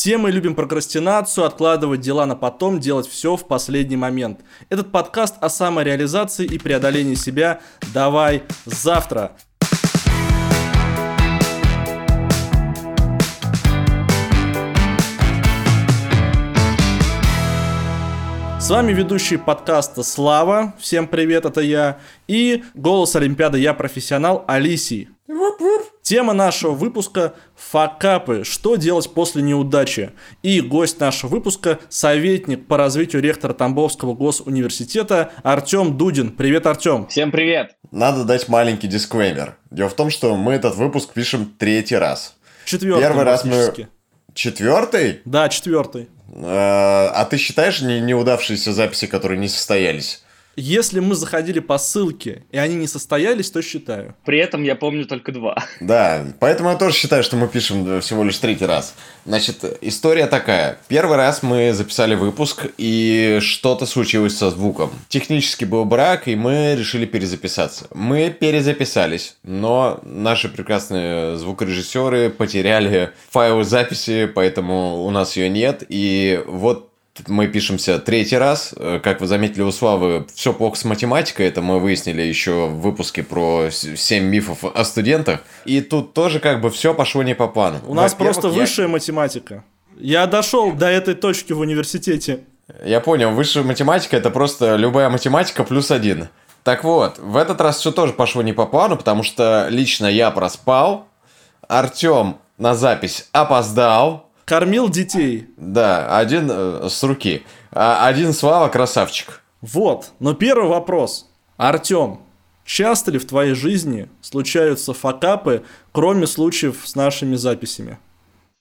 Все мы любим прокрастинацию, откладывать дела на потом, делать все в последний момент. Этот подкаст о самореализации и преодолении себя «Давай завтра». С вами ведущий подкаста Слава, всем привет, это я, и голос Олимпиады «Я профессионал» Алисий. Тема нашего выпуска – факапы. Что делать после неудачи? И гость нашего выпуска – советник по развитию ректора Тамбовского госуниверситета Артем Дудин. Привет, Артем. Всем привет. Надо дать маленький дисклеймер. Дело в том, что мы этот выпуск пишем третий раз. Четвертый. Первый раз мы... Четвертый? Да, четвертый. А, а ты считаешь не, неудавшиеся записи, которые не состоялись? Если мы заходили по ссылке, и они не состоялись, то считаю. При этом я помню только два. Да, поэтому я тоже считаю, что мы пишем всего лишь третий раз. Значит, история такая. Первый раз мы записали выпуск, и что-то случилось со звуком. Технически был брак, и мы решили перезаписаться. Мы перезаписались, но наши прекрасные звукорежиссеры потеряли файлы записи, поэтому у нас ее нет. И вот мы пишемся третий раз. Э, как вы заметили, у Славы все плохо с математикой. Это мы выяснили еще в выпуске про 7 мифов о студентах. И тут тоже как бы все пошло не по плану. У нас просто я... высшая математика. Я дошел до этой точки в университете. Я понял, высшая математика это просто любая математика плюс один. Так вот, в этот раз все тоже пошло не по плану, потому что лично я проспал, Артем на запись опоздал, Кормил детей. Да, один э, с руки. А один Слава красавчик. Вот, но первый вопрос. Артем, часто ли в твоей жизни случаются факапы, кроме случаев с нашими записями?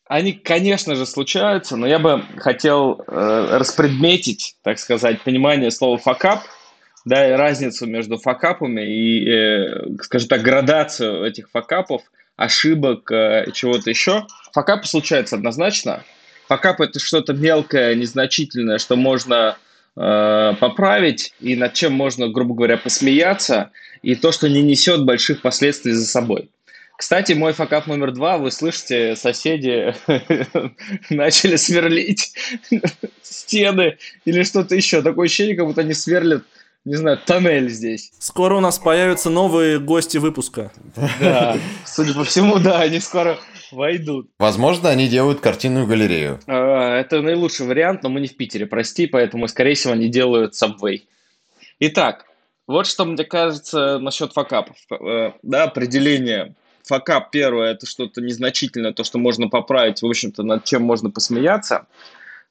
Они, конечно же, случаются, но я бы хотел э, распредметить, так сказать, понимание слова факап, да, и разницу между факапами и, э, скажем так, градацию этих факапов – ошибок, э, чего-то еще. Факапы случаются однозначно. Факап – это что-то мелкое, незначительное, что можно э, поправить и над чем можно, грубо говоря, посмеяться, и то, что не несет больших последствий за собой. Кстати, мой факап номер два, вы слышите, соседи начали сверлить стены или что-то еще. Такое ощущение, как будто они сверлят не знаю, тоннель здесь. Скоро у нас появятся новые гости выпуска. Да, судя по всему, да, они скоро войдут. Возможно, они делают картинную галерею. А, это наилучший вариант, но мы не в Питере, прости, поэтому, скорее всего, они делают Subway. Итак, вот что мне кажется насчет факапов. Э, да, определение. Факап первое – это что-то незначительное, то, что можно поправить, в общем-то, над чем можно посмеяться.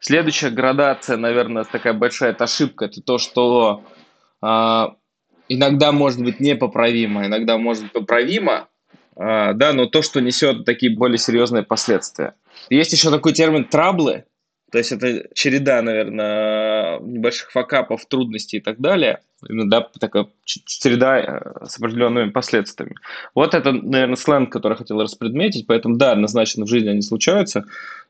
Следующая градация, наверное, такая большая ошибка – это то, что а, иногда может быть непоправимо, иногда может быть поправимо, да, но то, что несет такие более серьезные последствия. Есть еще такой термин траблы, то есть это череда, наверное, небольших факапов, трудностей и так далее. Именно, да, такая череда э, с определенными последствиями. Вот это, наверное, сленг, который я хотел распредметить. Поэтому, да, однозначно в жизни они случаются.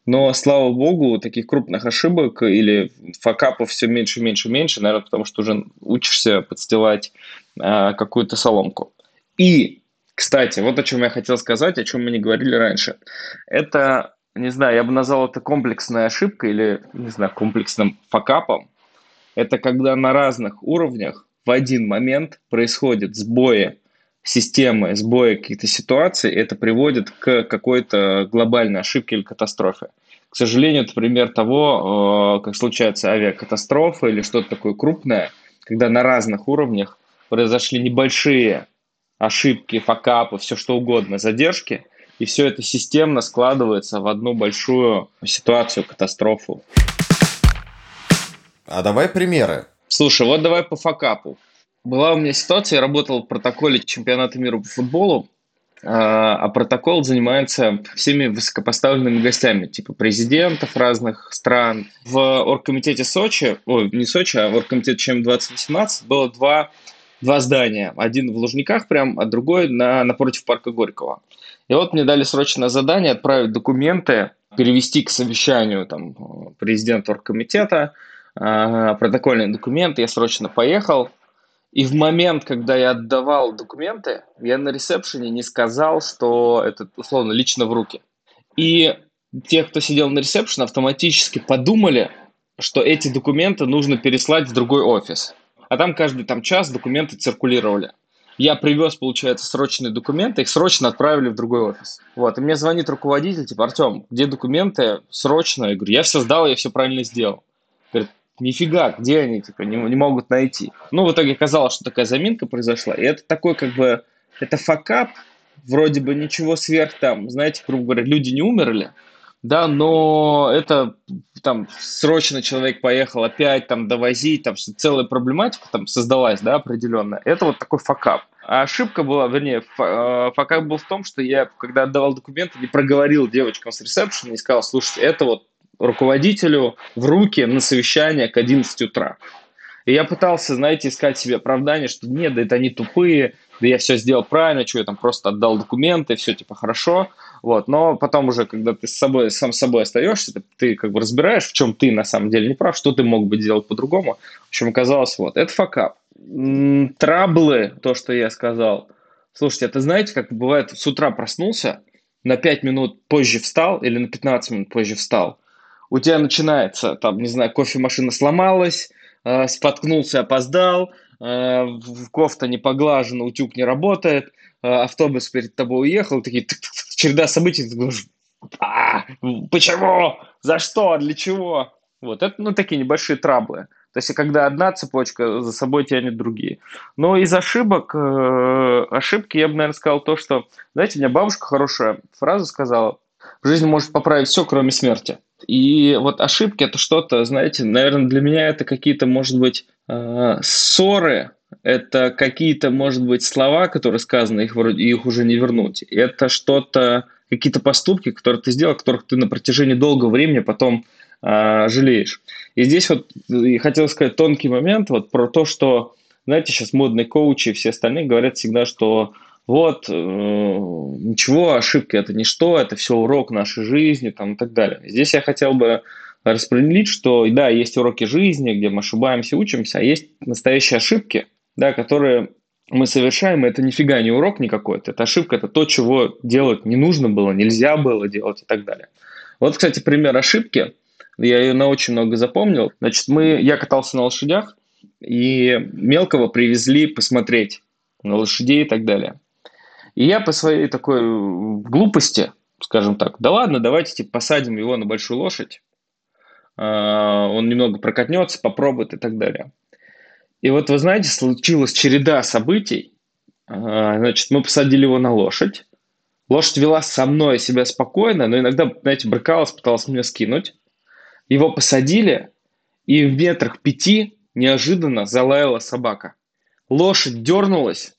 Но, слава богу, таких крупных ошибок или факапов все меньше, меньше, меньше, наверное, потому что уже учишься подстилать э, какую-то соломку. И, кстати, вот о чем я хотел сказать, о чем мы не говорили раньше. Это не знаю, я бы назвал это комплексной ошибкой или, не знаю, комплексным факапом. Это когда на разных уровнях в один момент происходят сбои системы, сбои каких-то ситуаций, и это приводит к какой-то глобальной ошибке или катастрофе. К сожалению, это пример того, э, как случается авиакатастрофа или что-то такое крупное, когда на разных уровнях произошли небольшие ошибки, факапы, все что угодно, задержки – и все это системно складывается в одну большую ситуацию, катастрофу. А давай примеры. Слушай, вот давай по факапу. Была у меня ситуация, я работал в протоколе чемпионата мира по футболу, а, а протокол занимается всеми высокопоставленными гостями, типа президентов разных стран. В оргкомитете Сочи, ой, не Сочи, а в оргкомитете чем 2018 было два, два здания. Один в Лужниках прям, а другой на, напротив парка Горького. И вот мне дали срочное задание отправить документы, перевести к совещанию там, президента оргкомитета, э, протокольные документы. Я срочно поехал. И в момент, когда я отдавал документы, я на ресепшене не сказал, что это, условно, лично в руки. И те, кто сидел на ресепшн, автоматически подумали, что эти документы нужно переслать в другой офис. А там каждый там час документы циркулировали. Я привез, получается, срочные документы, их срочно отправили в другой офис. Вот, и мне звонит руководитель, типа, Артем, где документы? Срочно. Я говорю, я все сдал, я все правильно сделал. Говорит, нифига, где они, типа, не, не могут найти. Ну, в итоге оказалось, что такая заминка произошла. И это такой, как бы, это факап, вроде бы ничего сверх там, знаете, грубо говоря, люди не умерли, да, но это там срочно человек поехал опять там довозить, там целая проблематика там создалась, да, определенная. Это вот такой факап. А ошибка была, вернее, э, факап был в том, что я, когда отдавал документы, не проговорил девочкам с ресепшена и сказал, слушайте, это вот руководителю в руки на совещание к 11 утра. И я пытался, знаете, искать себе оправдание, что нет, да это они тупые, да я все сделал правильно, что я там просто отдал документы, все типа хорошо. Вот. Но потом уже, когда ты с собой, сам с собой остаешься, ты, ты как бы разбираешь, в чем ты на самом деле не прав, что ты мог бы делать по-другому. В общем, оказалось, вот, это факап. Траблы, то, что я сказал. Слушайте, это знаете, как бывает, с утра проснулся, на 5 минут позже встал или на 15 минут позже встал. У тебя начинается, там, не знаю, кофемашина сломалась, Э, споткнулся, опоздал, э, кофта не поглажена, утюг не работает, автобус перед тобой уехал, такие череда событий, ты думаешь, а, почему, за что, для чего? Вот, это, ну, такие небольшие траблы. То есть, когда одна цепочка за собой тянет другие. Но из ошибок, ошибки я бы, наверное, сказал то, что, знаете, у меня бабушка хорошая фразу сказала, в жизни может поправить все, кроме смерти. И вот ошибки это что-то, знаете, наверное, для меня это какие-то, может быть, э, ссоры, это какие-то, может быть, слова, которые сказаны, их вроде их уже не вернуть. Это что-то, какие-то поступки, которые ты сделал, которых ты на протяжении долгого времени потом э, жалеешь. И здесь вот и хотел сказать тонкий момент вот про то, что, знаете, сейчас модные коучи и все остальные говорят всегда, что вот, э, ничего, ошибки это ничто, это все урок нашей жизни там, и так далее. Здесь я хотел бы распределить, что да, есть уроки жизни, где мы ошибаемся, учимся, а есть настоящие ошибки, да, которые мы совершаем, это нифига не урок никакой, это ошибка, это то, чего делать не нужно было, нельзя было делать и так далее. Вот, кстати, пример ошибки, я ее на очень много запомнил. Значит, мы, я катался на лошадях, и мелкого привезли посмотреть на лошадей и так далее. И я по своей такой глупости, скажем так, да ладно, давайте типа, посадим его на большую лошадь, а, он немного прокатнется, попробует и так далее. И вот вы знаете, случилась череда событий. А, значит, мы посадили его на лошадь. Лошадь вела со мной себя спокойно, но иногда, знаете, брыкалась, пыталась меня скинуть. Его посадили, и в метрах пяти неожиданно залаяла собака. Лошадь дернулась,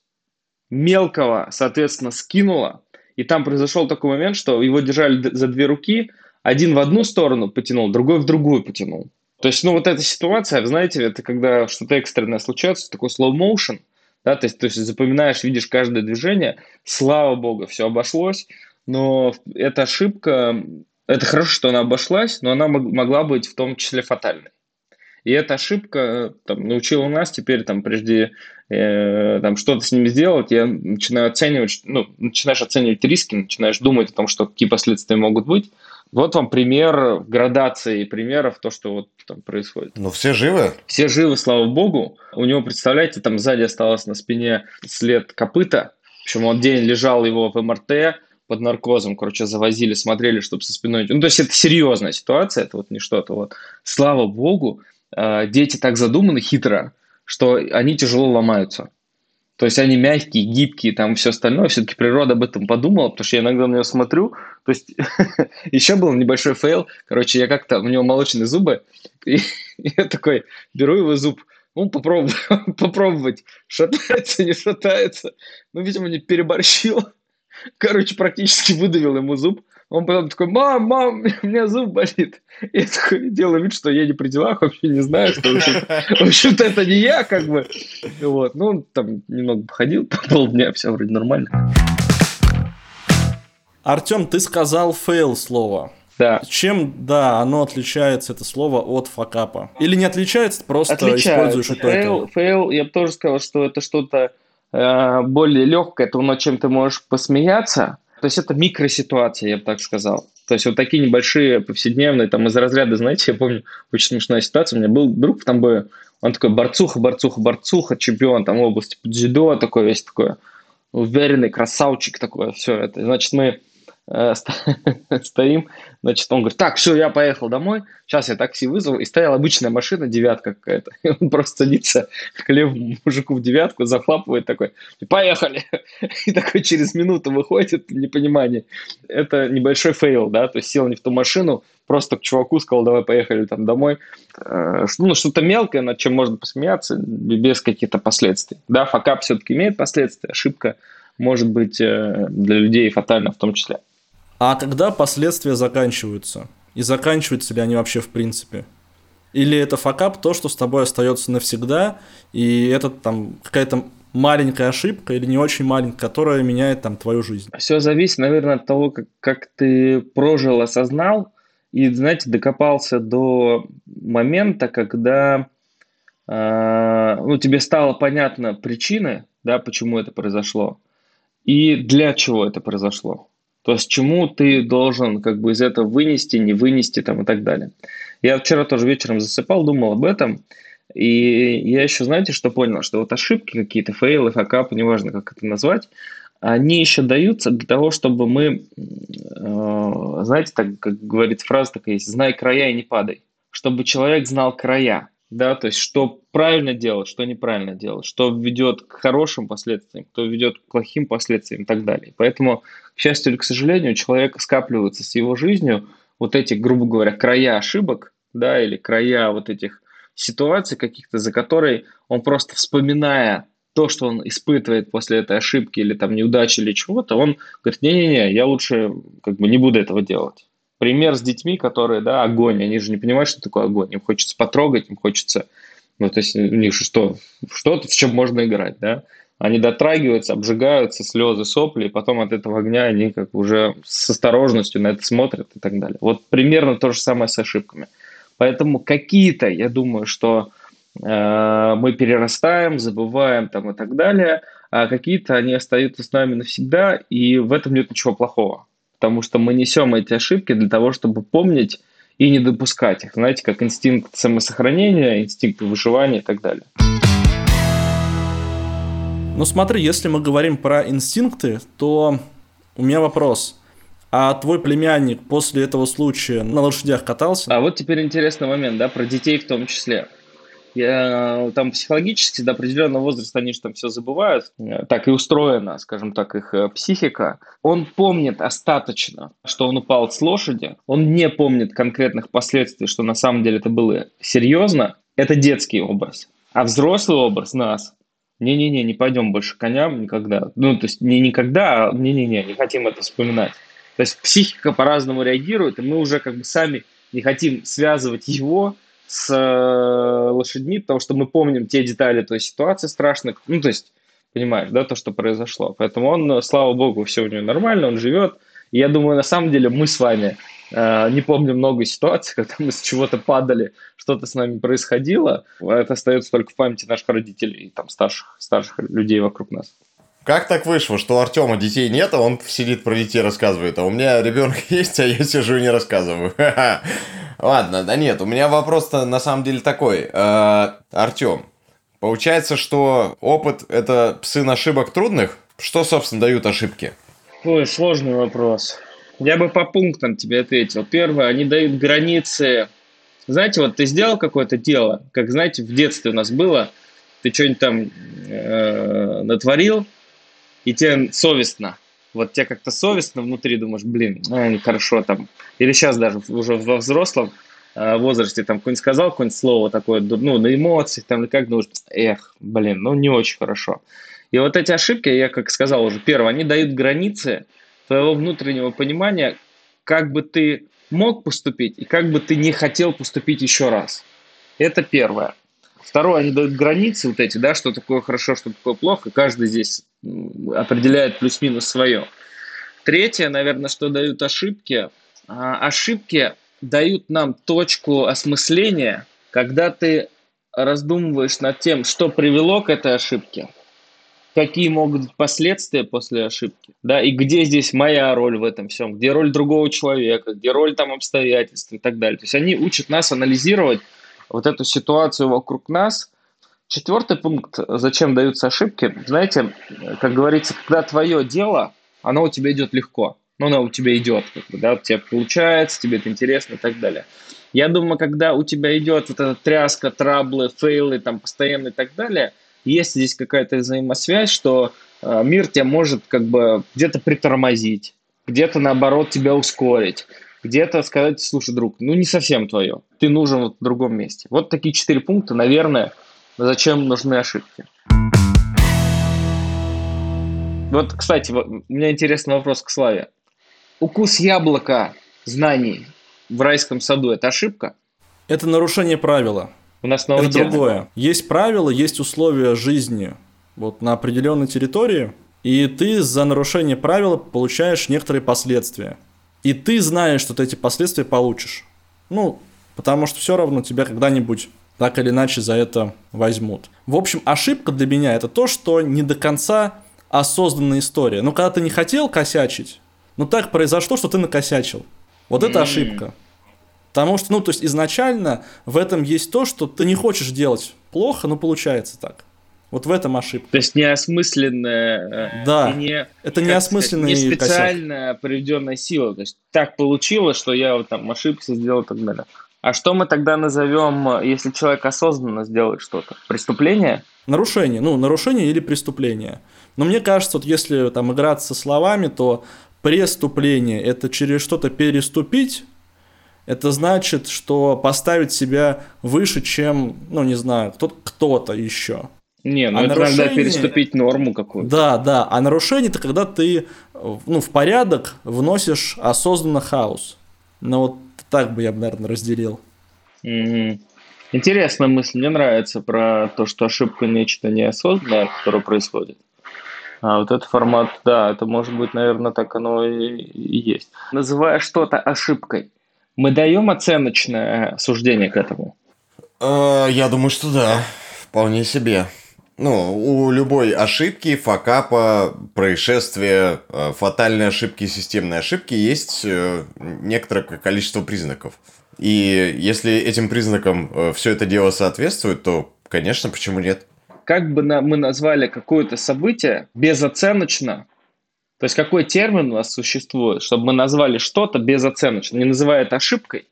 мелкого, соответственно, скинуло. И там произошел такой момент, что его держали за две руки, один в одну сторону потянул, другой в другую потянул. То есть, ну, вот эта ситуация, знаете, это когда что-то экстренное случается, такой slow motion, да, то есть, то есть запоминаешь, видишь каждое движение, слава богу, все обошлось, но эта ошибка, это хорошо, что она обошлась, но она могла быть в том числе фатальной. И эта ошибка там, научила нас теперь, там, прежде э, там, что-то с ними сделать, я начинаю оценивать, ну, начинаешь оценивать риски, начинаешь думать о том, что какие последствия могут быть. Вот вам пример градации примеров, то, что вот там происходит. Ну, все живы? Все живы, слава богу. У него, представляете, там сзади осталось на спине след копыта. Общем, он день лежал его в МРТ, под наркозом, короче, завозили, смотрели, чтобы со спиной... Ну, то есть это серьезная ситуация, это вот не что-то вот. Слава богу, Э, дети так задуманы хитро, что они тяжело ломаются. То есть они мягкие, гибкие, там все остальное. Все-таки природа об этом подумала, потому что я иногда на него смотрю. То есть еще был небольшой фейл. Короче, я как-то, у него молочные зубы, и я такой беру его зуб, ну, попробовать, попробовать, шатается, не шатается. Ну, видимо, не переборщил. Короче, практически выдавил ему зуб. Он потом такой, мам, мам, у меня зуб болит. Я такой делаю вид, что я не при делах, вообще не знаю, что в общем-то это не я, как бы. Вот. Ну, он там немного походил, по полдня, все вроде нормально. Артем, ты сказал фейл слово. Да. Чем, да, оно отличается, это слово, от факапа? Или не отличается, просто отличается. используешь это? Фейл, фейл, я бы тоже сказал, что это что-то более легкое, то, над чем ты можешь посмеяться, То есть это микроситуация, я бы так сказал. То есть вот такие небольшие повседневные, там из разряда, знаете, я помню, очень смешная ситуация, у меня был друг в Тамбове, он такой борцуха, борцуха, борцуха, чемпион там в области дзюдо, такой весь такой уверенный красавчик такой, все это. Значит, мы Э, стоим, значит, он говорит, так, все, я поехал домой, сейчас я такси вызову, и стояла обычная машина, девятка какая-то, и он просто садится к левому мужику в девятку, захлапывает такой, поехали, и такой через минуту выходит в непонимании. Это небольшой фейл, да, то есть сел не в ту машину, просто к чуваку сказал, давай поехали там домой. Э, ну, что-то мелкое, над чем можно посмеяться, без каких-то последствий. Да, факап все-таки имеет последствия, ошибка может быть э, для людей фатальна в том числе. А когда последствия заканчиваются? И заканчиваются ли они вообще в принципе? Или это факап то, что с тобой остается навсегда, и это там какая-то маленькая ошибка или не очень маленькая, которая меняет там твою жизнь? Все зависит, наверное, от того, как, как ты прожил, осознал, и, знаете, докопался до момента, когда э, ну, тебе стало понятно причины, да, почему это произошло, и для чего это произошло. То есть чему ты должен как бы из этого вынести, не вынести там и так далее. Я вчера тоже вечером засыпал, думал об этом. И я еще, знаете, что понял? Что вот ошибки какие-то, фейлы, факапы, неважно, как это назвать, они еще даются для того, чтобы мы, э, знаете, так как говорит фраза такая есть, знай края и не падай. Чтобы человек знал края да, то есть что правильно делать, что неправильно делать, что ведет к хорошим последствиям, кто ведет к плохим последствиям и так далее. Поэтому, к счастью или к сожалению, у человека скапливаются с его жизнью вот эти, грубо говоря, края ошибок, да, или края вот этих ситуаций каких-то, за которые он просто вспоминая то, что он испытывает после этой ошибки или там неудачи или чего-то, он говорит, не-не-не, я лучше как бы не буду этого делать пример с детьми, которые, да, огонь, они же не понимают, что такое огонь, им хочется потрогать, им хочется, ну, то есть у них что, что-то, в чем можно играть, да, они дотрагиваются, обжигаются, слезы, сопли, и потом от этого огня они как уже с осторожностью на это смотрят и так далее. Вот примерно то же самое с ошибками. Поэтому какие-то, я думаю, что э, мы перерастаем, забываем там и так далее, а какие-то они остаются с нами навсегда, и в этом нет ничего плохого потому что мы несем эти ошибки для того, чтобы помнить и не допускать их. Знаете, как инстинкт самосохранения, инстинкт выживания и так далее. Ну смотри, если мы говорим про инстинкты, то у меня вопрос. А твой племянник после этого случая на лошадях катался? А вот теперь интересный момент, да, про детей в том числе я, там психологически до определенного возраста они же там все забывают, так и устроена, скажем так, их э, психика. Он помнит остаточно, что он упал с лошади, он не помнит конкретных последствий, что на самом деле это было серьезно. Это детский образ. А взрослый образ нас не-не-не, не пойдем больше коням никогда. Ну, то есть не никогда, а не-не-не, не хотим это вспоминать. То есть психика по-разному реагирует, и мы уже как бы сами не хотим связывать его с э, лошадьми, потому что мы помним те детали той ситуации страшных, ну, то есть, понимаешь, да, то, что произошло. Поэтому он, слава богу, все у него нормально, он живет. И я думаю, на самом деле мы с вами э, не помним много ситуаций, когда мы с чего-то падали, что-то с нами происходило. Это остается только в памяти наших родителей и там старших, старших людей вокруг нас. Как так вышло, что у Артема детей нет, а он сидит про детей рассказывает, а у меня ребенок есть, а я сижу и не рассказываю. Ладно, да нет, у меня вопрос-то на самом деле такой. Э, Артем, получается, что опыт – это сын ошибок трудных? Что, собственно, дают ошибки? Ой, сложный вопрос. Я бы по пунктам тебе ответил. Первое, они дают границы. Знаете, вот ты сделал какое-то дело, как, знаете, в детстве у нас было, ты что-нибудь там э, натворил, и тебе совестно – вот тебе как-то совестно внутри, думаешь, блин, ну, нехорошо там. Или сейчас даже уже во взрослом э, возрасте там какой-нибудь сказал какое-нибудь слово такое, ну, на эмоциях, там, или как думаешь, эх, блин, ну, не очень хорошо. И вот эти ошибки, я как сказал уже, первое, они дают границы твоего внутреннего понимания, как бы ты мог поступить и как бы ты не хотел поступить еще раз. Это первое. Второе, они дают границы вот эти, да, что такое хорошо, что такое плохо. Каждый здесь определяет плюс-минус свое. Третье, наверное, что дают ошибки. А, ошибки дают нам точку осмысления, когда ты раздумываешь над тем, что привело к этой ошибке, какие могут быть последствия после ошибки, да, и где здесь моя роль в этом всем, где роль другого человека, где роль там обстоятельств и так далее. То есть они учат нас анализировать вот эту ситуацию вокруг нас. Четвертый пункт, зачем даются ошибки, знаете, как говорится, когда твое дело, оно у тебя идет легко, ну, оно у тебя идет, как бы, да, у тебя получается, тебе это интересно и так далее. Я думаю, когда у тебя идет вот эта тряска, траблы, фейлы, там, постоянно и так далее, есть здесь какая-то взаимосвязь, что э, мир тебя может как бы где-то притормозить, где-то наоборот тебя ускорить, где-то сказать, слушай, друг, ну не совсем твое, ты нужен вот в другом месте. Вот такие четыре пункта, наверное, зачем нужны ошибки. Вот, кстати, у меня интересный вопрос к Славе. Укус яблока знаний в райском саду – это ошибка? Это нарушение правила. У нас новый Это термин. другое. Есть правила, есть условия жизни вот на определенной территории, и ты за нарушение правил получаешь некоторые последствия. И ты знаешь, что ты эти последствия получишь. Ну, потому что все равно тебя когда-нибудь так или иначе за это возьмут. В общем, ошибка для меня это то, что не до конца осознанная история. Ну, когда ты не хотел косячить, ну так произошло, что ты накосячил. Вот это ошибка. Потому что, ну, то есть изначально в этом есть то, что ты не хочешь делать плохо, но получается так. Вот в этом ошибка. То есть неосмысленная... Э, да, не, это неосмысленная Не специально косяк. проведенная сила. То есть так получилось, что я вот там ошибся, сделал и так далее. А что мы тогда назовем, если человек осознанно сделает что-то? Преступление? Нарушение. Ну, нарушение или преступление. Но мне кажется, вот если там играться со словами, то преступление – это через что-то переступить, это значит, что поставить себя выше, чем, ну, не знаю, кто- кто-то еще. Не, ну а это нарушение... иногда переступить норму какую-то. Да, да. А нарушение это когда ты ну, в порядок вносишь осознанно хаос. Ну вот так бы я бы, наверное, разделил. Угу. Интересная мысль, мне нравится про то, что ошибка нечто неосознанное, которое происходит. А вот этот формат, да, это может быть, наверное, так оно и, и есть. Называя что-то ошибкой, мы даем оценочное суждение к этому? Э, я думаю, что да, вполне себе. Ну, у любой ошибки, факапа, происшествия, э, фатальной ошибки, системной ошибки есть э, некоторое количество признаков. И если этим признакам э, все это дело соответствует, то, конечно, почему нет? Как бы мы назвали какое-то событие безоценочно, то есть какой термин у нас существует, чтобы мы назвали что-то безоценочно, не называя это ошибкой,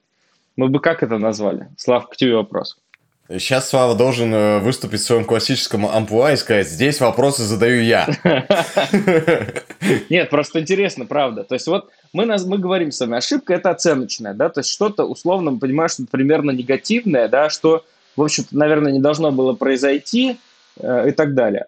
мы бы как это назвали? Слав, к тебе вопрос. Сейчас Слава должен э, выступить в своем классическом амплуа и сказать, здесь вопросы задаю я. Нет, просто интересно, правда. То есть вот мы, нас, мы говорим с вами, ошибка это оценочная, да, то есть что-то условно мы понимаем, что примерно негативное, да, что, в общем-то, наверное, не должно было произойти э, и так далее.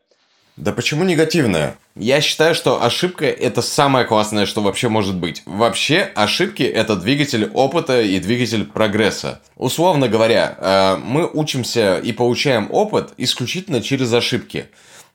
Да почему негативное? Я считаю, что ошибка – это самое классное, что вообще может быть. Вообще, ошибки – это двигатель опыта и двигатель прогресса. Условно говоря, э, мы учимся и получаем опыт исключительно через ошибки.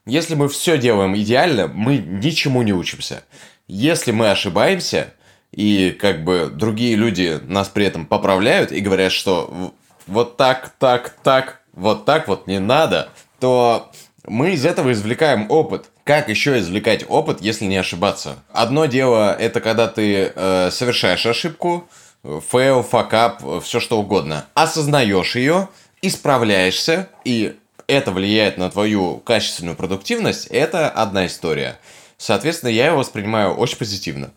Если мы все делаем идеально, мы ничему не учимся. Если мы ошибаемся, и как бы другие люди нас при этом поправляют и говорят, что вот так, так, так, вот так вот не надо, то мы из этого извлекаем опыт. Как еще извлекать опыт, если не ошибаться? Одно дело это когда ты э, совершаешь ошибку, фейл, факап, все что угодно. Осознаешь ее, исправляешься, и это влияет на твою качественную продуктивность, это одна история. Соответственно, я его воспринимаю очень позитивно.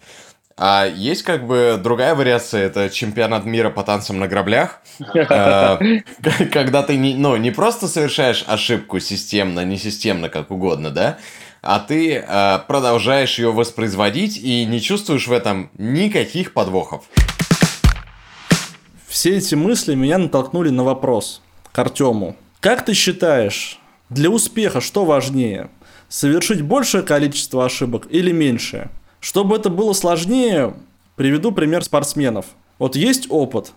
А есть как бы другая вариация, это чемпионат мира по танцам на граблях, а, когда ты не, ну, не просто совершаешь ошибку системно, не системно, как угодно, да, а ты а, продолжаешь ее воспроизводить и не чувствуешь в этом никаких подвохов. Все эти мысли меня натолкнули на вопрос к Артему. Как ты считаешь, для успеха что важнее? Совершить большее количество ошибок или меньшее? Чтобы это было сложнее, приведу пример спортсменов. Вот есть опыт.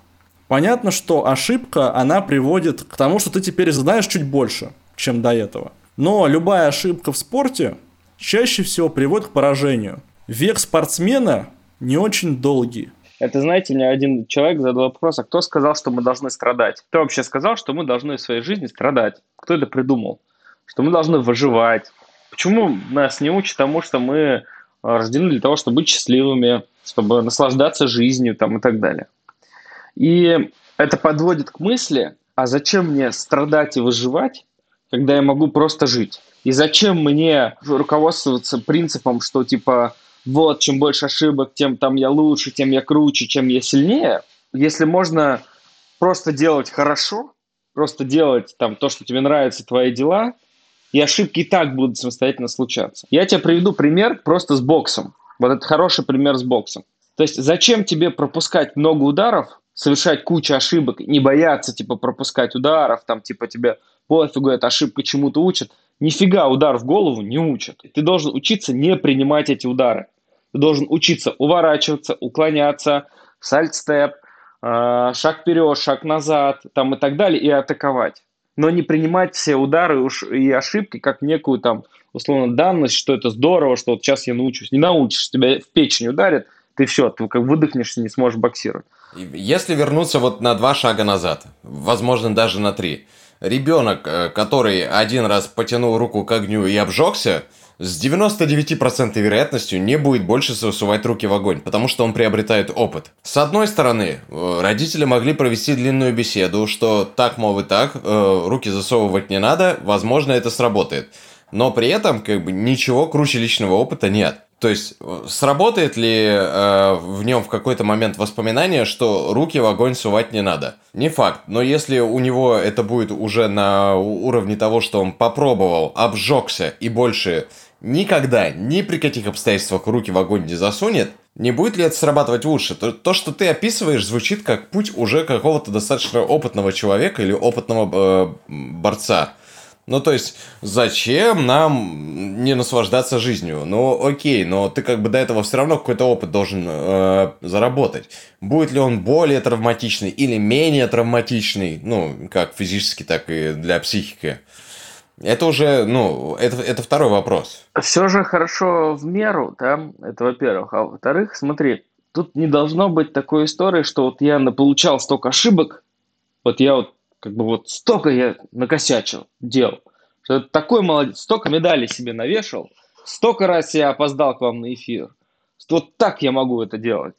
Понятно, что ошибка, она приводит к тому, что ты теперь знаешь чуть больше, чем до этого. Но любая ошибка в спорте чаще всего приводит к поражению. Век спортсмена не очень долгий. Это, знаете, мне один человек задал вопрос, а кто сказал, что мы должны страдать? Кто вообще сказал, что мы должны в своей жизни страдать? Кто это придумал? Что мы должны выживать, Почему нас не учат тому, что мы рождены для того, чтобы быть счастливыми, чтобы наслаждаться жизнью там, и так далее. И это подводит к мысли, а зачем мне страдать и выживать, когда я могу просто жить? И зачем мне руководствоваться принципом, что типа вот, чем больше ошибок, тем там я лучше, тем я круче, чем я сильнее, если можно просто делать хорошо, просто делать там то, что тебе нравится, твои дела, и ошибки и так будут самостоятельно случаться. Я тебе приведу пример просто с боксом. Вот это хороший пример с боксом. То есть зачем тебе пропускать много ударов, совершать кучу ошибок, не бояться типа пропускать ударов, там типа тебе пофигу, эта ошибка чему-то учит. Нифига удар в голову не учат. Ты должен учиться не принимать эти удары. Ты должен учиться уворачиваться, уклоняться, сальтстеп, э, шаг вперед, шаг назад там и так далее, и атаковать. Но не принимать все удары и ошибки как некую там условно данность, что это здорово, что вот сейчас я научусь. Не научишься, тебя в печень ударит, ты все, ты как выдохнешься, не сможешь боксировать. Если вернуться вот на два шага назад, возможно, даже на три, ребенок, э, который один раз потянул руку к огню и обжегся, с 99% вероятностью не будет больше засувать руки в огонь, потому что он приобретает опыт. С одной стороны, э, родители могли провести длинную беседу, что так, мол, и так, э, руки засовывать не надо, возможно, это сработает. Но при этом, как бы, ничего круче личного опыта нет. То есть, э, сработает ли э, в нем в какой-то момент воспоминание, что руки в огонь сувать не надо? Не факт. Но если у него это будет уже на уровне того, что он попробовал, обжегся и больше никогда, ни при каких обстоятельствах руки в огонь не засунет, не будет ли это срабатывать лучше? То, то что ты описываешь, звучит как путь уже какого-то достаточно опытного человека или опытного э, борца. Ну, то есть, зачем нам не наслаждаться жизнью? Ну, окей, но ты как бы до этого все равно какой-то опыт должен э, заработать. Будет ли он более травматичный или менее травматичный, ну, как физически, так и для психики? Это уже, ну, это, это второй вопрос. Все же хорошо в меру, да, это во-первых. А во-вторых, смотри, тут не должно быть такой истории, что вот я получал столько ошибок, вот я вот как бы вот столько я накосячил дел, что такой молодец, столько медалей себе навешал, столько раз я опоздал к вам на эфир. Вот так я могу это делать.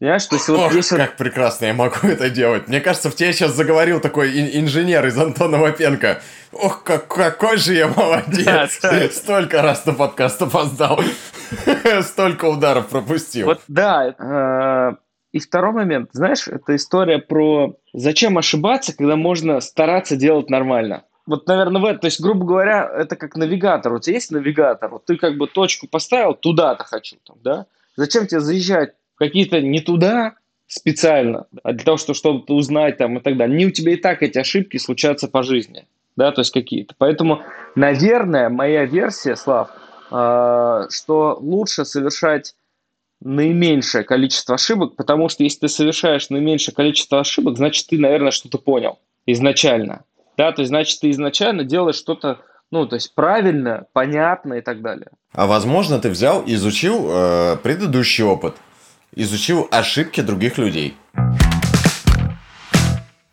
Понимаешь, то есть вот Ох, есть как прекрасно я могу это делать. Мне кажется, в тебе сейчас заговорил такой ин- инженер из Антона Вапенко. Ох, как, какой же я молодец. Да, да. Столько раз на подкаст опоздал. Столько ударов пропустил. Вот да, э, и второй момент, знаешь, это история про зачем ошибаться, когда можно стараться делать нормально. Вот, наверное, в это, то есть, грубо говоря, это как навигатор. У тебя есть навигатор, вот ты как бы точку поставил, туда-то хочу, там, да? Зачем тебе заезжать какие-то не туда специально, а для того, чтобы что-то узнать там и так далее. Не у тебя и так эти ошибки случаются по жизни, да, то есть какие-то. Поэтому, наверное, моя версия, Слав, э, что лучше совершать наименьшее количество ошибок, потому что если ты совершаешь наименьшее количество ошибок, значит, ты, наверное, что-то понял изначально. Да, то есть, значит, ты изначально делаешь что-то, ну, то есть, правильно, понятно и так далее. А возможно, ты взял изучил э, предыдущий опыт, изучил ошибки других людей.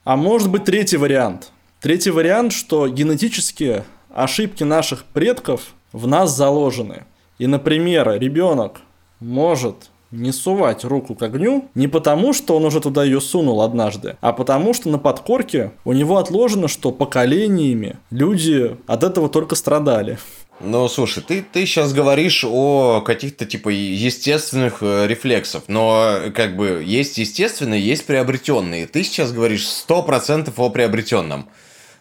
А может быть третий вариант. Третий вариант, что генетически ошибки наших предков в нас заложены. И, например, ребенок может не сувать руку к огню не потому, что он уже туда ее сунул однажды, а потому, что на подкорке у него отложено, что поколениями люди от этого только страдали. Ну, слушай, ты, ты сейчас говоришь о каких-то, типа, естественных э, рефлексов, но, как бы, есть естественные, есть приобретенные. Ты сейчас говоришь 100% о приобретенном.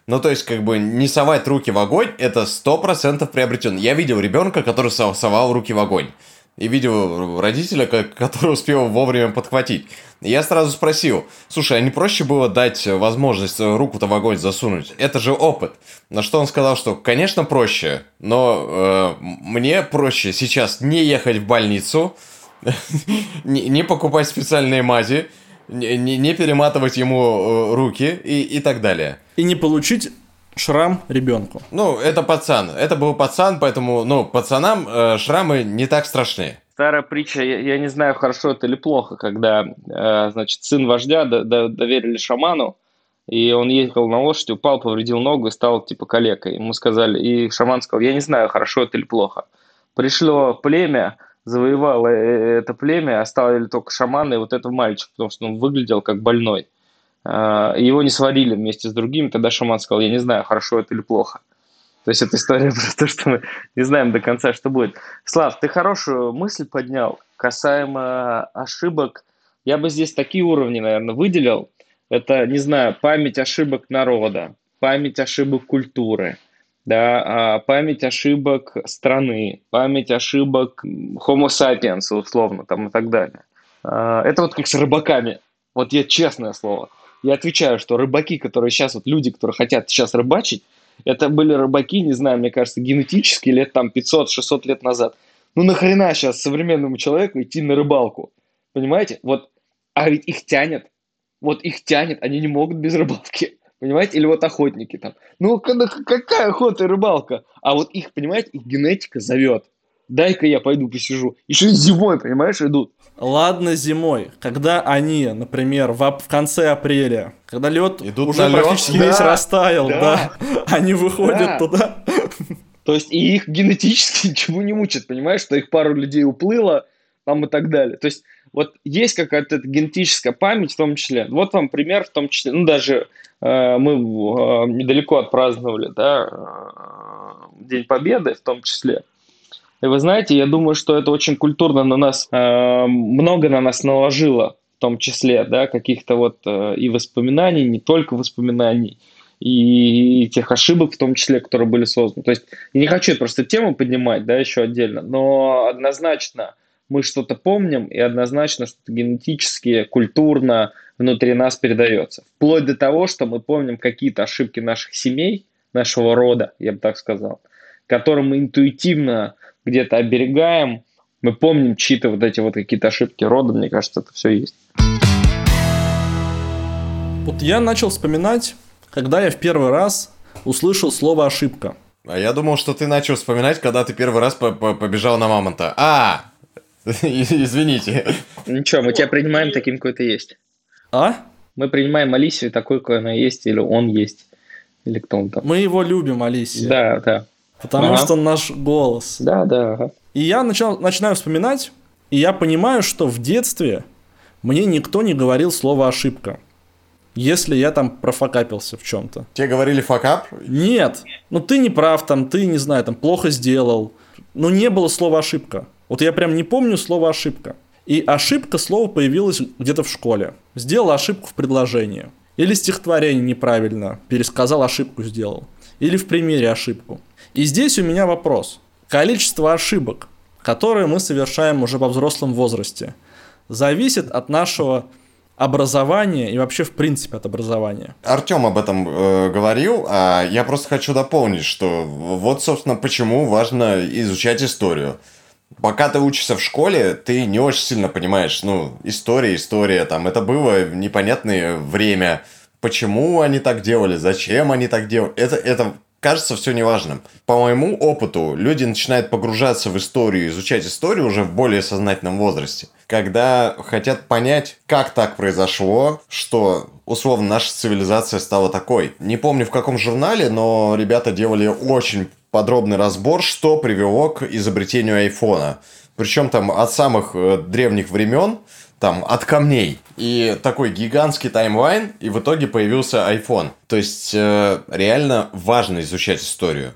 Ну, то есть, как бы, не совать руки в огонь, это 100% приобретенный. Я видел ребенка, который совал руки в огонь и видел родителя, который успел вовремя подхватить. я сразу спросил, слушай, а не проще было дать возможность руку-то в огонь засунуть? Это же опыт. На что он сказал, что, конечно, проще, но э, мне проще сейчас не ехать в больницу, не, не покупать специальные мази, не, не перематывать ему э, руки и, и так далее. И не получить шрам ребенку. Ну, это пацан. Это был пацан, поэтому, ну, пацанам э, шрамы не так страшны. Старая притча, я, я не знаю, хорошо это или плохо, когда, э, значит, сын вождя д- д- доверили шаману, и он ехал на лошади, упал, повредил ногу и стал типа калекой. Ему сказали, и шаман сказал, я не знаю, хорошо это или плохо. Пришло племя, завоевало э, это племя, оставили только шамана и вот этого мальчика, потому что он выглядел как больной. А, его не сварили вместе с другими, тогда шаман сказал, я не знаю, хорошо это или плохо. То есть это история про то, что мы не знаем до конца, что будет. Слав, ты хорошую мысль поднял касаемо ошибок. Я бы здесь такие уровни, наверное, выделил. Это, не знаю, память ошибок народа, память ошибок культуры, да, а, память ошибок страны, память ошибок Homo sapiens, условно, там и так далее. А, это вот как с рыбаками. Вот я честное слово. Я отвечаю, что рыбаки, которые сейчас, вот люди, которые хотят сейчас рыбачить, это были рыбаки, не знаю, мне кажется, генетически лет там 500-600 лет назад. Ну нахрена сейчас современному человеку идти на рыбалку? Понимаете? Вот, а ведь их тянет вот их тянет, они не могут без рыбалки. Понимаете? Или вот охотники там. Ну, какая охота и рыбалка? А вот их, понимаете, их генетика зовет. Дай-ка я пойду посижу. Еще и зимой, понимаешь, идут. Ладно зимой, когда они, например, в, в конце апреля, когда лед Идут уже лед, практически да, весь растаял, да, да. они выходят Да. туда. То есть и их генетически ничего не мучат, понимаешь, что их пару людей уплыло, там и так далее. То есть вот есть какая-то генетическая память в том числе. Вот вам пример в том числе, ну даже э, мы э, недалеко отпраздновали, да, э, День Победы в том числе. И вы знаете, я думаю, что это очень культурно на нас, э, много на нас наложило, в том числе, да, каких-то вот э, и воспоминаний, не только воспоминаний, и тех ошибок, в том числе, которые были созданы. То есть я не хочу просто тему поднимать, да, еще отдельно, но однозначно мы что-то помним, и однозначно что-то генетически, культурно внутри нас передается. Вплоть до того, что мы помним какие-то ошибки наших семей, нашего рода, я бы так сказал, которые мы интуитивно где-то оберегаем, мы помним чьи-то вот эти вот какие-то ошибки рода, мне кажется, это все есть. Вот я начал вспоминать, когда я в первый раз услышал слово ошибка. А я думал, что ты начал вспоминать, когда ты первый раз по- по- побежал на мамонта. А, извините. Ничего, мы тебя принимаем таким, какой ты есть. А? Мы принимаем Алисию такой, какой она есть, или он есть, или кто он там. Мы его любим, Алисия. Да, да. Потому Ага. что он наш голос. Да, да. ага. И я начал, начинаю вспоминать, и я понимаю, что в детстве мне никто не говорил слово ошибка. Если я там профокапился в чем-то. Тебе говорили факап? Нет, ну ты не прав, там, ты, не знаю, там, плохо сделал. Но не было слова ошибка. Вот я прям не помню слово ошибка. И ошибка слово появилось где-то в школе. Сделал ошибку в предложении. Или стихотворение неправильно, пересказал ошибку, сделал. Или в примере ошибку. И здесь у меня вопрос. Количество ошибок, которые мы совершаем уже во взрослом возрасте, зависит от нашего образования и вообще в принципе от образования. Артем об этом э, говорил, а я просто хочу дополнить, что вот, собственно, почему важно изучать историю. Пока ты учишься в школе, ты не очень сильно понимаешь, ну, история, история, там, это было непонятное время, почему они так делали, зачем они так делали, это, это кажется все неважным. По моему опыту, люди начинают погружаться в историю, изучать историю уже в более сознательном возрасте, когда хотят понять, как так произошло, что условно наша цивилизация стала такой. Не помню в каком журнале, но ребята делали очень подробный разбор, что привело к изобретению айфона. Причем там от самых э, древних времен, там от камней. И такой гигантский таймлайн, и в итоге появился iPhone. То есть э, реально важно изучать историю.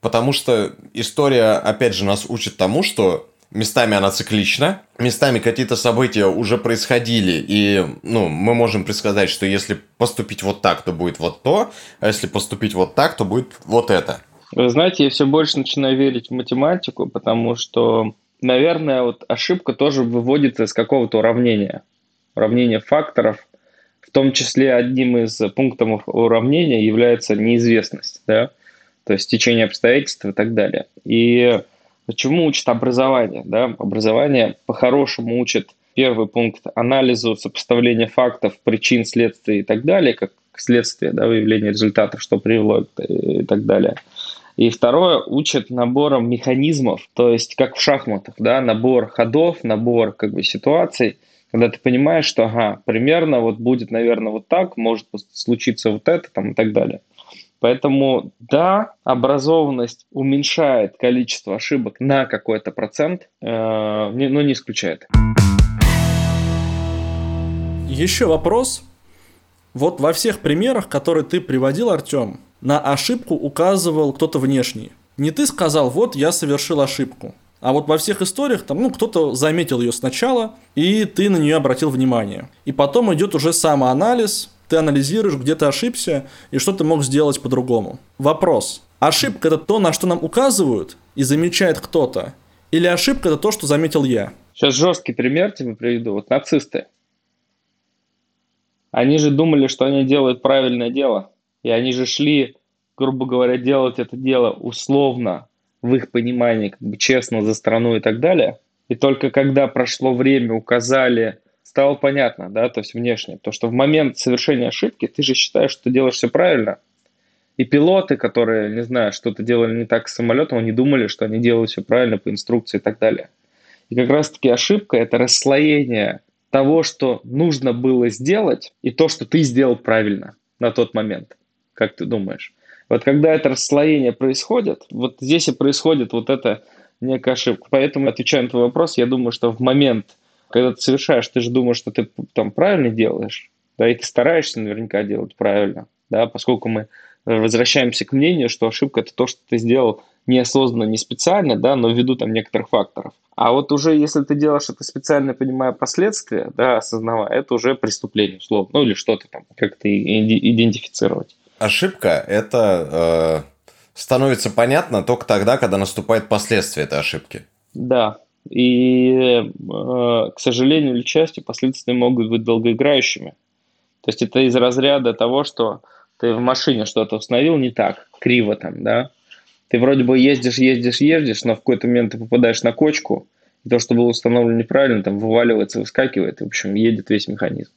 Потому что история, опять же, нас учит тому, что местами она циклична, местами какие-то события уже происходили, и ну, мы можем предсказать, что если поступить вот так, то будет вот то, а если поступить вот так, то будет вот это. Вы знаете, я все больше начинаю верить в математику, потому что, наверное, вот ошибка тоже выводится из какого-то уравнения. Уравнение факторов. В том числе одним из пунктов уравнения является неизвестность, да? то есть течение обстоятельств и так далее. И чему учит образование? Да? Образование по-хорошему учит первый пункт анализу, сопоставления фактов, причин, следствий и так далее, как следствие да, выявления результатов, что привело и так далее. И второе, учат набором механизмов, то есть как в шахматах, да, набор ходов, набор как бы ситуаций, Когда ты понимаешь, что, ага, примерно вот будет, наверное, вот так, может случиться вот это там и так далее. Поэтому, да, образованность уменьшает количество ошибок на какой-то процент, э, но не исключает. Еще вопрос. Вот во всех примерах, которые ты приводил, Артем, на ошибку указывал кто-то внешний. Не ты сказал, вот я совершил ошибку. А вот во всех историях там, ну, кто-то заметил ее сначала, и ты на нее обратил внимание. И потом идет уже самоанализ, ты анализируешь, где ты ошибся и что ты мог сделать по-другому. Вопрос. Ошибка это то, на что нам указывают и замечает кто-то? Или ошибка это то, что заметил я? Сейчас жесткий пример тебе приведу. Вот нацисты. Они же думали, что они делают правильное дело. И они же шли, грубо говоря, делать это дело условно, в их понимании, как бы честно за страну и так далее. И только когда прошло время, указали, стало понятно, да, то есть внешне, то, что в момент совершения ошибки ты же считаешь, что ты делаешь все правильно. И пилоты, которые, не знаю, что-то делали не так с самолетом, они думали, что они делают все правильно по инструкции и так далее. И как раз-таки ошибка – это расслоение того, что нужно было сделать, и то, что ты сделал правильно на тот момент. Как ты думаешь? Вот когда это расслоение происходит, вот здесь и происходит вот эта некая ошибка. Поэтому, отвечая на твой вопрос, я думаю, что в момент, когда ты совершаешь, ты же думаешь, что ты там правильно делаешь, да, и ты стараешься наверняка делать правильно, да, поскольку мы возвращаемся к мнению, что ошибка – это то, что ты сделал неосознанно, не специально, да, но ввиду там некоторых факторов. А вот уже если ты делаешь это специально, понимая последствия, да, осознавая, это уже преступление, условно, ну или что-то там, как-то идентифицировать. Ошибка – это э, становится понятно только тогда, когда наступает последствия этой ошибки. Да, и, э, к сожалению или к счастью, последствия могут быть долгоиграющими. То есть это из разряда того, что ты в машине что-то установил не так, криво там, да, ты вроде бы ездишь, ездишь, ездишь, но в какой-то момент ты попадаешь на кочку, и то, что было установлено неправильно, там вываливается, выскакивает, и, в общем, едет весь механизм.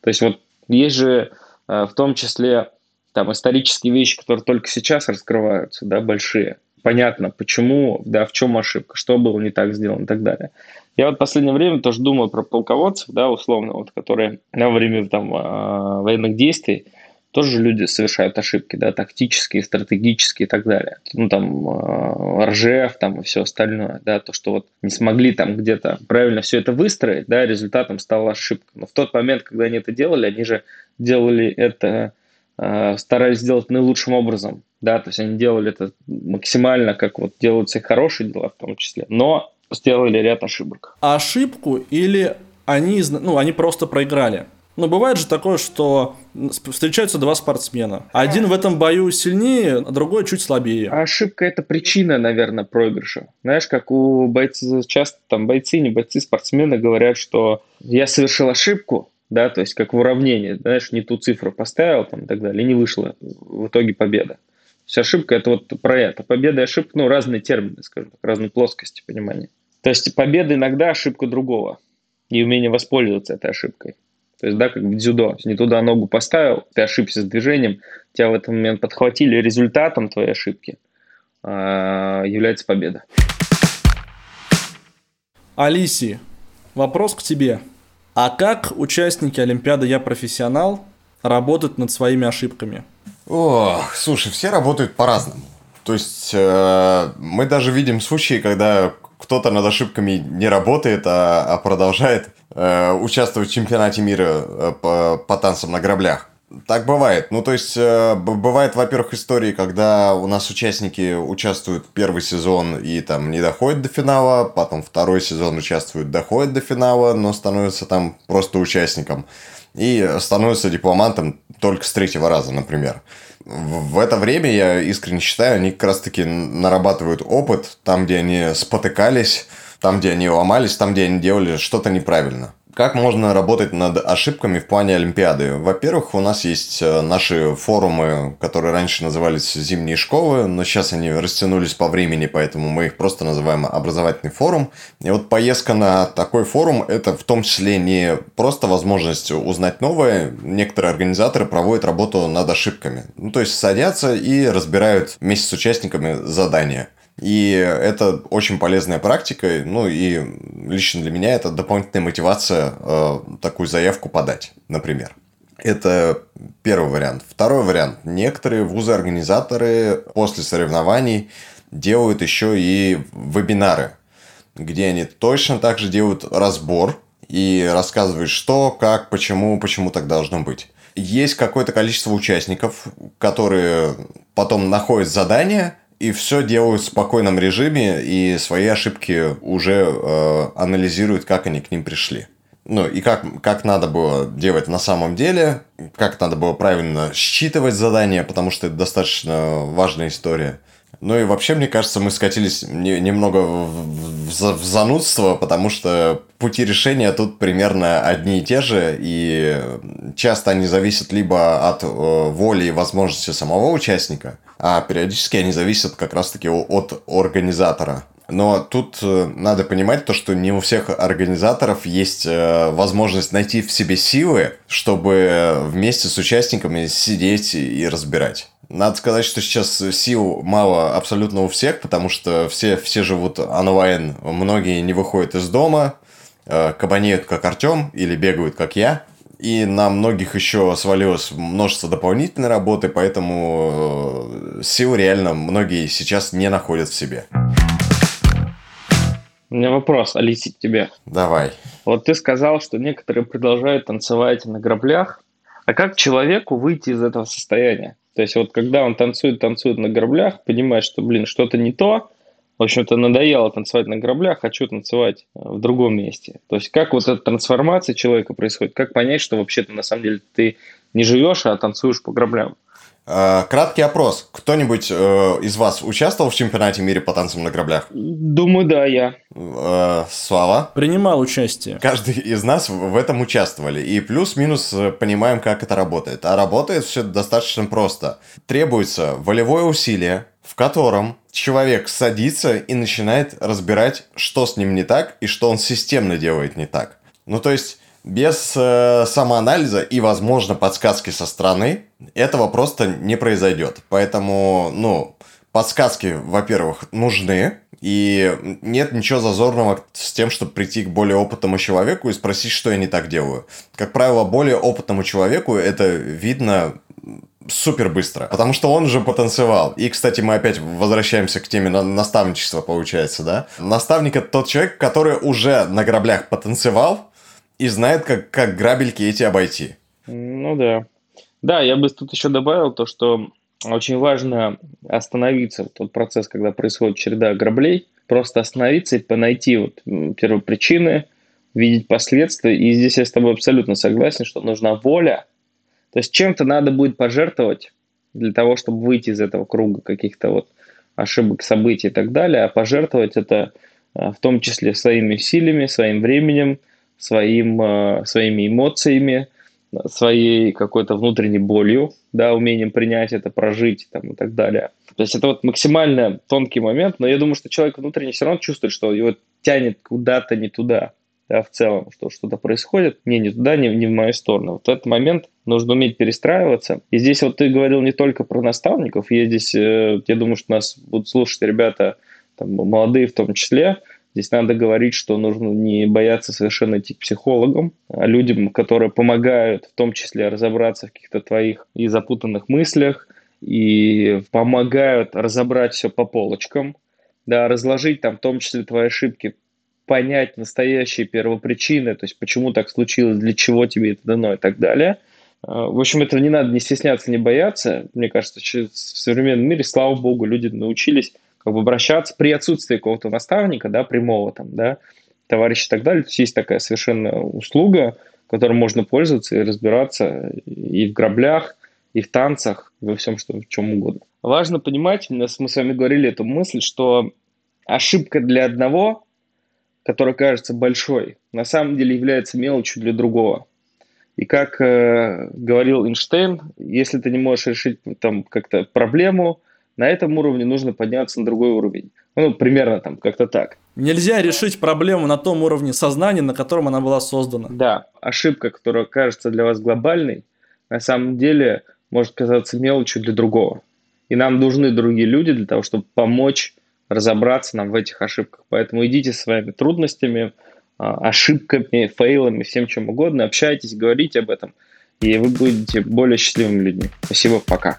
То есть вот есть же э, в том числе там исторические вещи, которые только сейчас раскрываются, да, большие. Понятно, почему, да, в чем ошибка, что было не так сделано и так далее. Я вот в последнее время тоже думаю про полководцев, да, условно, вот, которые во время там, э, военных действий тоже люди совершают ошибки, да, тактические, стратегические и так далее. Ну, там, э, РЖФ там и все остальное, да, то, что вот не смогли там где-то правильно все это выстроить, да, результатом стала ошибка. Но в тот момент, когда они это делали, они же делали это, старались сделать наилучшим образом, да, то есть они делали это максимально, как вот делают все хорошие дела в том числе, но сделали ряд ошибок. Ошибку или они, ну, они просто проиграли? Но бывает же такое, что встречаются два спортсмена. Один в этом бою сильнее, а другой чуть слабее. ошибка это причина, наверное, проигрыша. Знаешь, как у бойцов, часто там бойцы, не бойцы, спортсмены говорят, что я совершил ошибку, да, то есть как в уравнении, знаешь, не ту цифру поставил там и так далее, не вышло в итоге победа. То есть ошибка это вот про это. Победа и ошибка, ну, разные термины, скажем так, разные плоскости понимания. То есть победа иногда ошибка другого и умение воспользоваться этой ошибкой. То есть, да, как в дзюдо. Не туда ногу поставил, ты ошибся с движением, тебя в этот момент подхватили. Результатом твоей ошибки э, является победа. Алиси, вопрос к тебе. А как участники Олимпиады «Я профессионал» работают над своими ошибками? Ох, слушай, все работают по-разному. То есть э, мы даже видим случаи, когда кто-то над ошибками не работает, а, а продолжает э, участвовать в чемпионате мира э, по, по танцам на граблях. Так бывает. Ну, то есть, э, бывает, во-первых, истории, когда у нас участники участвуют первый сезон и там не доходят до финала, потом второй сезон участвуют, доходят до финала, но становятся там просто участником. И становятся дипломантом только с третьего раза, например в это время, я искренне считаю, они как раз-таки нарабатывают опыт там, где они спотыкались, там, где они ломались, там, где они делали что-то неправильно. Как можно работать над ошибками в плане Олимпиады? Во-первых, у нас есть э, наши форумы, которые раньше назывались «Зимние школы», но сейчас они растянулись по времени, поэтому мы их просто называем «Образовательный форум». И вот поездка на такой форум – это в том числе не просто возможность узнать новое. Некоторые организаторы проводят работу над ошибками. Ну, то есть садятся и разбирают вместе с участниками задания – И это очень полезная практика. Ну и лично для меня это дополнительная мотивация э, такую заявку подать, например. Это первый вариант. Второй вариант. Некоторые вузы-организаторы после соревнований делают еще и вебинары, где они точно так же делают разбор и рассказывают, что, как, почему, почему так должно быть. Есть какое-то количество участников, которые потом находят задание и все делают в спокойном режиме и свои ошибки уже э, анализируют, как они к ним пришли. Ну, и как, как надо было делать на самом деле, как надо было правильно считывать задания, потому что это достаточно важная история. Ну и вообще, мне кажется, мы скатились не, немного в, в, в занудство, потому что пути решения тут примерно одни и те же, и часто они зависят либо от э, воли и возможности самого участника, а периодически они зависят как раз-таки от организатора. Но тут э, надо понимать то, что не у всех организаторов есть э, возможность найти в себе силы, чтобы вместе с участниками сидеть и разбирать. Надо сказать, что сейчас сил мало абсолютно у всех, потому что все, все живут онлайн, многие не выходят из дома, э, кабанеют как Артем или бегают как я. И на многих еще свалилось множество дополнительной работы, поэтому сил реально многие сейчас не находят в себе. У меня вопрос, Алисе, к тебе. Давай. Вот ты сказал, что некоторые продолжают танцевать на граблях. А как человеку выйти из этого состояния? То есть вот когда он танцует, танцует на граблях, понимает, что, блин, что-то не то, в общем-то, надоело танцевать на граблях, хочу танцевать э, в другом месте. То есть как вот эта трансформация человека происходит, как понять, что вообще-то на самом деле ты не живешь, а танцуешь по граблям? Э, краткий опрос. Кто-нибудь э, из вас участвовал в чемпионате мира по танцам на граблях? Думаю, да, я. Э, Слава? Принимал участие. Каждый из нас в этом участвовали. И плюс-минус понимаем, как это работает. А работает все достаточно просто. Требуется волевое усилие, в котором человек садится и начинает разбирать, что с ним не так и что он системно делает не так. Ну, то есть без э, самоанализа и, возможно, подсказки со стороны этого просто не произойдет. Поэтому, ну, подсказки, во-первых, нужны, и нет ничего зазорного с тем, чтобы прийти к более опытному человеку и спросить, что я не так делаю. Как правило, более опытному человеку это видно супер быстро, потому что он уже потанцевал. И, кстати, мы опять возвращаемся к теме наставничества, получается, да? Наставник это тот человек, который уже на граблях потанцевал, и знает, как, как грабельки эти обойти. Ну да. Да, я бы тут еще добавил то, что очень важно остановиться в тот процесс, когда происходит череда граблей, просто остановиться и найти вот первопричины, видеть последствия. И здесь я с тобой абсолютно согласен, что нужна воля. То есть чем-то надо будет пожертвовать для того, чтобы выйти из этого круга каких-то вот ошибок, событий и так далее. А пожертвовать это а, в том числе своими усилиями, своим временем, своим, э, своими эмоциями, своей какой-то внутренней болью, да, умением принять это, прожить там, и так далее. То есть это вот максимально тонкий момент, но я думаю, что человек внутренне все равно чувствует, что его тянет куда-то не туда, да, в целом, что что-то происходит, не, не туда, не, не в мою сторону. Вот в этот момент нужно уметь перестраиваться. И здесь вот ты говорил не только про наставников, я здесь, э, я думаю, что нас будут слушать ребята, там, молодые в том числе, Здесь надо говорить, что нужно не бояться совершенно идти к психологам, а людям, которые помогают в том числе разобраться в каких-то твоих и запутанных мыслях, и помогают разобрать все по полочкам, да, разложить там в том числе твои ошибки, понять настоящие первопричины, то есть почему так случилось, для чего тебе это дано и так далее. А, в общем, этого не надо не стесняться, не бояться. Мне кажется, в современном мире, слава богу, люди научились как бы обращаться при отсутствии какого-то наставника, да, прямого там, да, товарища и так далее. То есть есть такая совершенно услуга, которой можно пользоваться и разбираться и в граблях, и в танцах, и во всем, что, в чем угодно. Важно понимать, мы с вами говорили эту мысль, что ошибка для одного, которая кажется большой, на самом деле является мелочью для другого. И как э, говорил Эйнштейн, если ты не можешь решить там как-то проблему, на этом уровне нужно подняться на другой уровень. Ну, примерно там, как-то так. Нельзя решить проблему на том уровне сознания, на котором она была создана. Да, ошибка, которая кажется для вас глобальной, на самом деле может казаться мелочью для другого. И нам нужны другие люди для того, чтобы помочь разобраться нам в этих ошибках. Поэтому идите с своими трудностями, а, ошибками, фейлами, всем чем угодно, общайтесь, говорите об этом, и вы будете более счастливыми людьми. Спасибо, пока.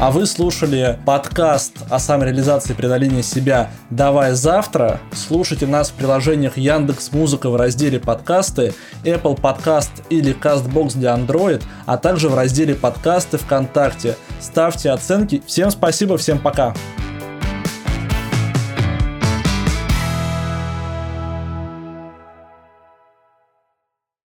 А вы слушали подкаст о самореализации и преодолении себя «Давай завтра». Слушайте нас в приложениях Яндекс Музыка в разделе «Подкасты», Apple Podcast или CastBox для Android, а также в разделе «Подкасты» ВКонтакте. Ставьте оценки. Всем спасибо, всем пока.